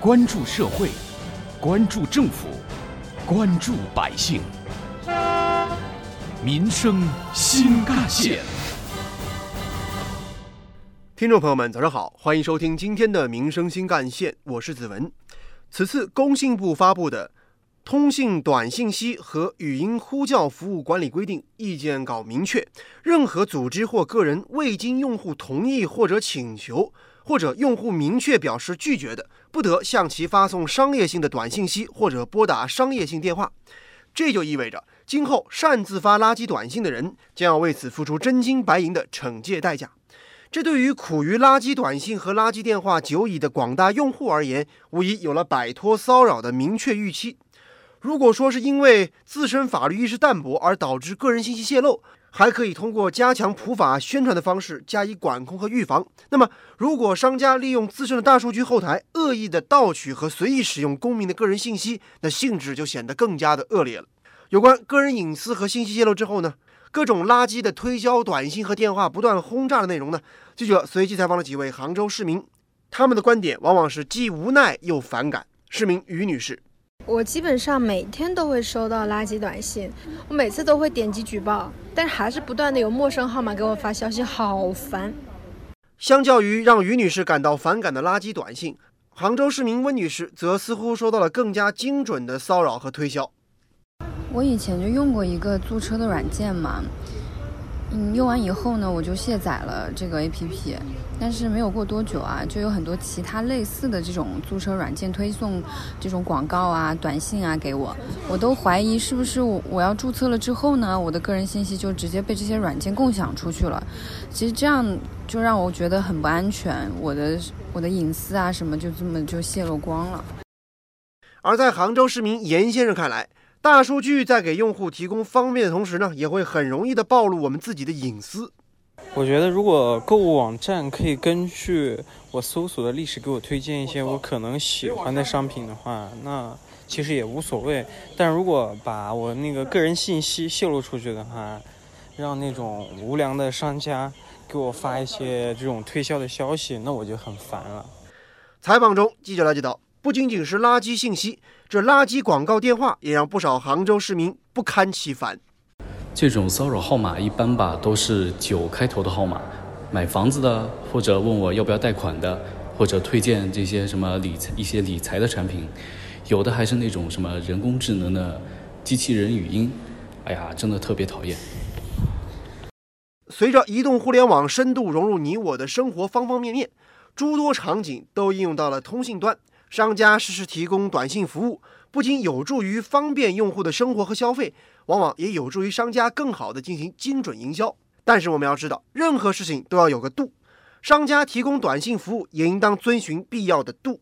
关注社会，关注政府，关注百姓，民生新干线。听众朋友们，早上好，欢迎收听今天的《民生新干线》，我是子文。此次工信部发布的《通信短信息和语音呼叫服务管理规定》意见稿明确，任何组织或个人未经用户同意或者请求，或者用户明确表示拒绝的，不得向其发送商业性的短信息或者拨打商业性电话。这就意味着，今后擅自发垃圾短信的人将要为此付出真金白银的惩戒代价。这对于苦于垃圾短信和垃圾电话久矣的广大用户而言，无疑有了摆脱骚扰的明确预期。如果说是因为自身法律意识淡薄而导致个人信息泄露，还可以通过加强普法宣传的方式加以管控和预防。那么，如果商家利用自身的大数据后台恶意的盗取和随意使用公民的个人信息，那性质就显得更加的恶劣了。有关个人隐私和信息泄露之后呢？各种垃圾的推销短信和电话不断轰炸的内容呢？记者随机采访了几位杭州市民，他们的观点往往是既无奈又反感。市民于女士：我基本上每天都会收到垃圾短信，我每次都会点击举报，但是还是不断的有陌生号码给我发消息，好烦。相较于让于女士感到反感的垃圾短信，杭州市民温女士则似乎收到了更加精准的骚扰和推销。我以前就用过一个租车的软件嘛，嗯，用完以后呢，我就卸载了这个 APP，但是没有过多久啊，就有很多其他类似的这种租车软件推送这种广告啊、短信啊给我，我都怀疑是不是我我要注册了之后呢，我的个人信息就直接被这些软件共享出去了。其实这样就让我觉得很不安全，我的我的隐私啊什么就这么就泄露光了。而在杭州市民严先生看来，大数据在给用户提供方便的同时呢，也会很容易的暴露我们自己的隐私。我觉得，如果购物网站可以根据我搜索的历史给我推荐一些我可能喜欢的商品的话，那其实也无所谓。但如果把我那个个人信息泄露出去的话，让那种无良的商家给我发一些这种推销的消息，那我就很烦了。采访中，记者了解到。不仅仅是垃圾信息，这垃圾广告电话也让不少杭州市民不堪其烦。这种骚扰号码一般吧都是九开头的号码，买房子的，或者问我要不要贷款的，或者推荐这些什么理财一些理财的产品，有的还是那种什么人工智能的机器人语音，哎呀，真的特别讨厌。随着移动互联网深度融入你我的生活方方面面，诸多场景都应用到了通信端。商家实时提供短信服务，不仅有助于方便用户的生活和消费，往往也有助于商家更好地进行精准营销。但是我们要知道，任何事情都要有个度，商家提供短信服务也应当遵循必要的度。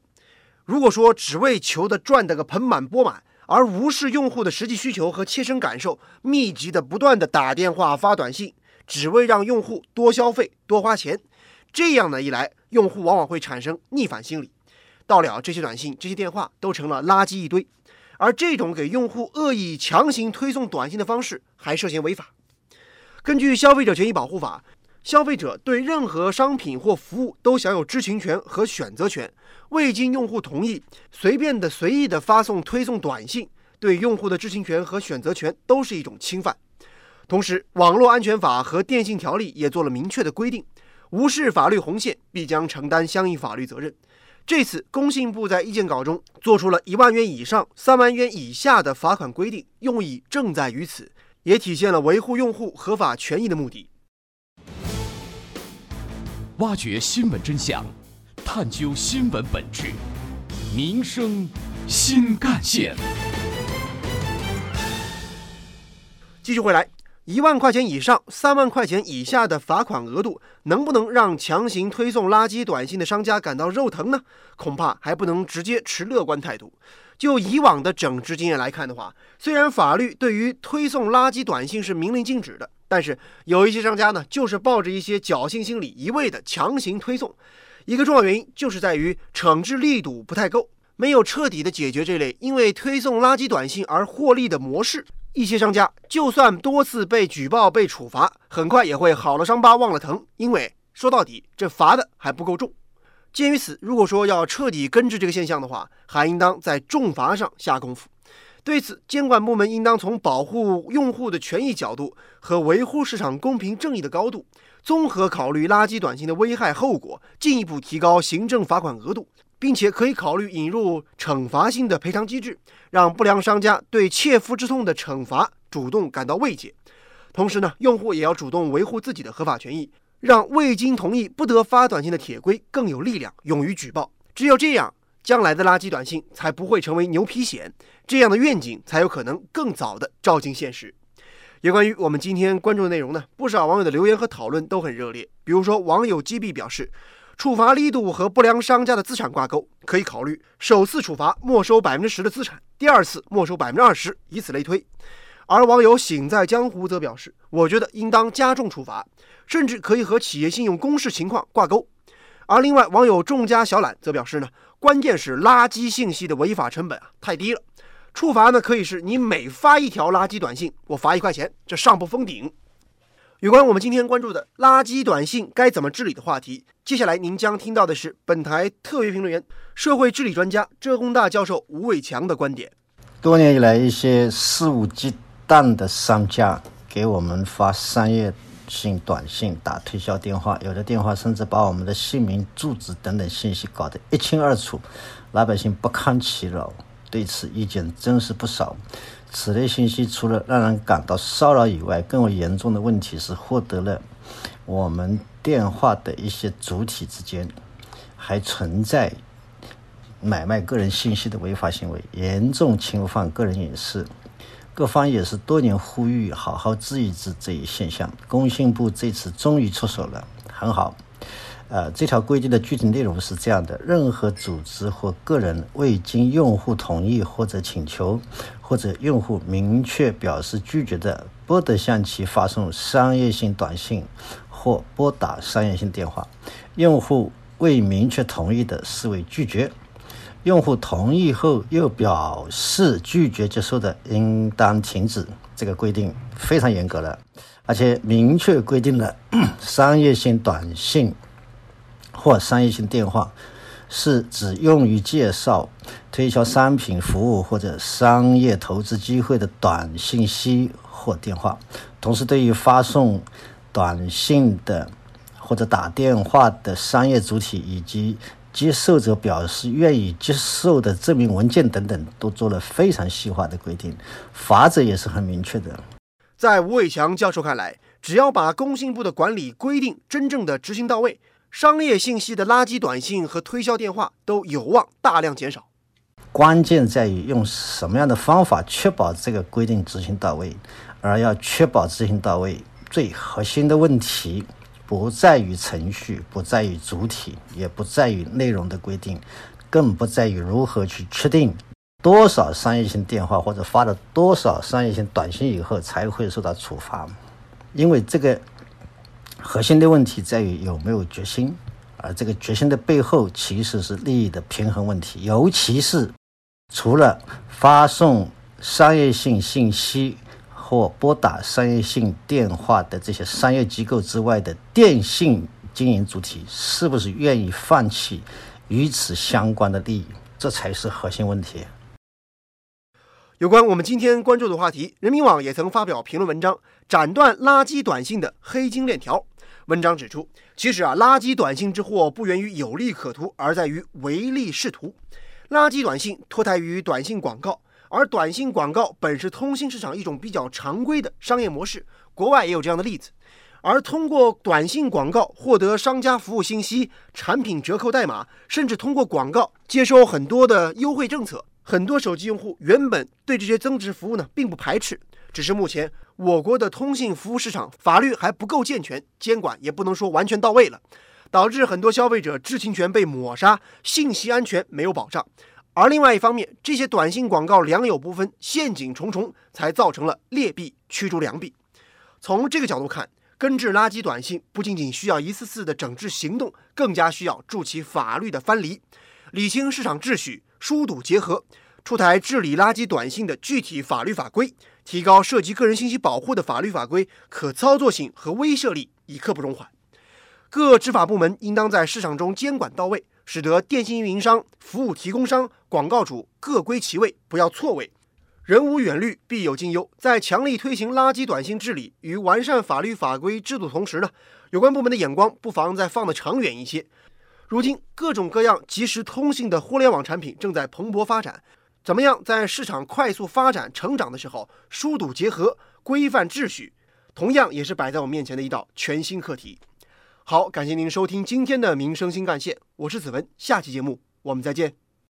如果说只为求得赚得个盆满钵满，而无视用户的实际需求和切身感受，密集的不断的打电话发短信，只为让用户多消费多花钱，这样呢一来，用户往往会产生逆反心理。到了，这些短信、这些电话都成了垃圾一堆，而这种给用户恶意强行推送短信的方式还涉嫌违法。根据《消费者权益保护法》，消费者对任何商品或服务都享有知情权和选择权，未经用户同意，随便的、随意的发送、推送短信，对用户的知情权和选择权都是一种侵犯。同时，《网络安全法》和《电信条例》也做了明确的规定，无视法律红线，必将承担相应法律责任。这次工信部在意见稿中做出了一万元以上三万元以下的罚款规定，用意正在于此，也体现了维护用户合法权益的目的。挖掘新闻真相，探究新闻本质，民生新干线。继续回来。一万块钱以上、三万块钱以下的罚款额度，能不能让强行推送垃圾短信的商家感到肉疼呢？恐怕还不能直接持乐观态度。就以往的整治经验来看的话，虽然法律对于推送垃圾短信是明令禁止的，但是有一些商家呢，就是抱着一些侥幸心理，一味的强行推送。一个重要原因就是在于惩治力度不太够，没有彻底的解决这类因为推送垃圾短信而获利的模式。一些商家就算多次被举报、被处罚，很快也会好了伤疤忘了疼，因为说到底，这罚的还不够重。鉴于此，如果说要彻底根治这个现象的话，还应当在重罚上下功夫。对此，监管部门应当从保护用户的权益角度和维护市场公平正义的高度，综合考虑垃圾短信的危害后果，进一步提高行政罚款额度，并且可以考虑引入惩罚性的赔偿机制，让不良商家对切肤之痛的惩罚主动感到慰藉。同时呢，用户也要主动维护自己的合法权益，让未经同意不得发短信的铁规更有力量，勇于举报。只有这样。将来的垃圾短信才不会成为牛皮癣，这样的愿景才有可能更早的照进现实。有关于我们今天关注的内容呢，不少网友的留言和讨论都很热烈。比如说，网友击毙表示，处罚力度和不良商家的资产挂钩，可以考虑首次处罚没收百分之十的资产，第二次没收百分之二十，以此类推。而网友醒在江湖则表示，我觉得应当加重处罚，甚至可以和企业信用公示情况挂钩。而另外网友众家小懒则表示呢。关键是垃圾信息的违法成本啊太低了，处罚呢可以是你每发一条垃圾短信，我罚一块钱，这上不封顶。有关我们今天关注的垃圾短信该怎么治理的话题，接下来您将听到的是本台特别评论员、社会治理专家浙工大教授吴伟强的观点。多年以来，一些肆无忌惮的商家给我们发商业。性短信、打推销电话，有的电话甚至把我们的姓名、住址等等信息搞得一清二楚，老百姓不堪其扰。对此意见真是不少。此类信息除了让人感到骚扰以外，更为严重的问题是获得了我们电话的一些主体之间还存在买卖个人信息的违法行为，严重侵犯个人隐私。各方也是多年呼吁，好好治一治这一现象。工信部这次终于出手了，很好。呃，这条规定的具体内容是这样的：任何组织或个人未经用户同意或者请求，或者用户明确表示拒绝的，不得向其发送商业性短信或拨打商业性电话。用户未明确同意的，视为拒绝。用户同意后又表示拒绝接受的，应当停止。这个规定非常严格了，而且明确规定了商业性短信或商业性电话是指用于介绍、推销商品、服务或者商业投资机会的短信息或电话。同时，对于发送短信的或者打电话的商业主体以及接受者表示愿意接受的证明文件等等，都做了非常细化的规定，法则也是很明确的。在吴伟强教授看来，只要把工信部的管理规定真正的执行到位，商业信息的垃圾短信和推销电话都有望大量减少。关键在于用什么样的方法确保这个规定执行到位，而要确保执行到位，最核心的问题。不在于程序，不在于主体，也不在于内容的规定，更不在于如何去确定多少商业性电话或者发了多少商业性短信以后才会受到处罚。因为这个核心的问题在于有没有决心，而这个决心的背后其实是利益的平衡问题，尤其是除了发送商业性信息。或拨打商业性电话的这些商业机构之外的电信经营主体，是不是愿意放弃与此相关的利益？这才是核心问题。有关我们今天关注的话题，人民网也曾发表评论文章，斩断垃圾短信的黑金链条。文章指出，其实啊，垃圾短信之祸不源于有利可图，而在于唯利是图。垃圾短信脱胎于短信广告。而短信广告本是通信市场一种比较常规的商业模式，国外也有这样的例子。而通过短信广告获得商家服务信息、产品折扣代码，甚至通过广告接收很多的优惠政策，很多手机用户原本对这些增值服务呢并不排斥，只是目前我国的通信服务市场法律还不够健全，监管也不能说完全到位了，导致很多消费者知情权被抹杀，信息安全没有保障。而另外一方面，这些短信广告良莠不分，陷阱重重，才造成了劣币驱逐良币。从这个角度看，根治垃圾短信不仅仅需要一次次的整治行动，更加需要筑起法律的藩篱，理清市场秩序，疏堵结合，出台治理垃圾短信的具体法律法规，提高涉及个人信息保护的法律法规可操作性和威慑力，已刻不容缓。各执法部门应当在市场中监管到位。使得电信运营商、服务提供商、广告主各归其位，不要错位。人无远虑，必有近忧。在强力推行垃圾短信治理与完善法律法规制度同时呢，有关部门的眼光不妨再放得长远一些。如今，各种各样即时通信的互联网产品正在蓬勃发展，怎么样在市场快速发展成长的时候疏堵结合、规范秩序，同样也是摆在我面前的一道全新课题。好，感谢您收听今天的民生新干线，我是子文，下期节目我们再见。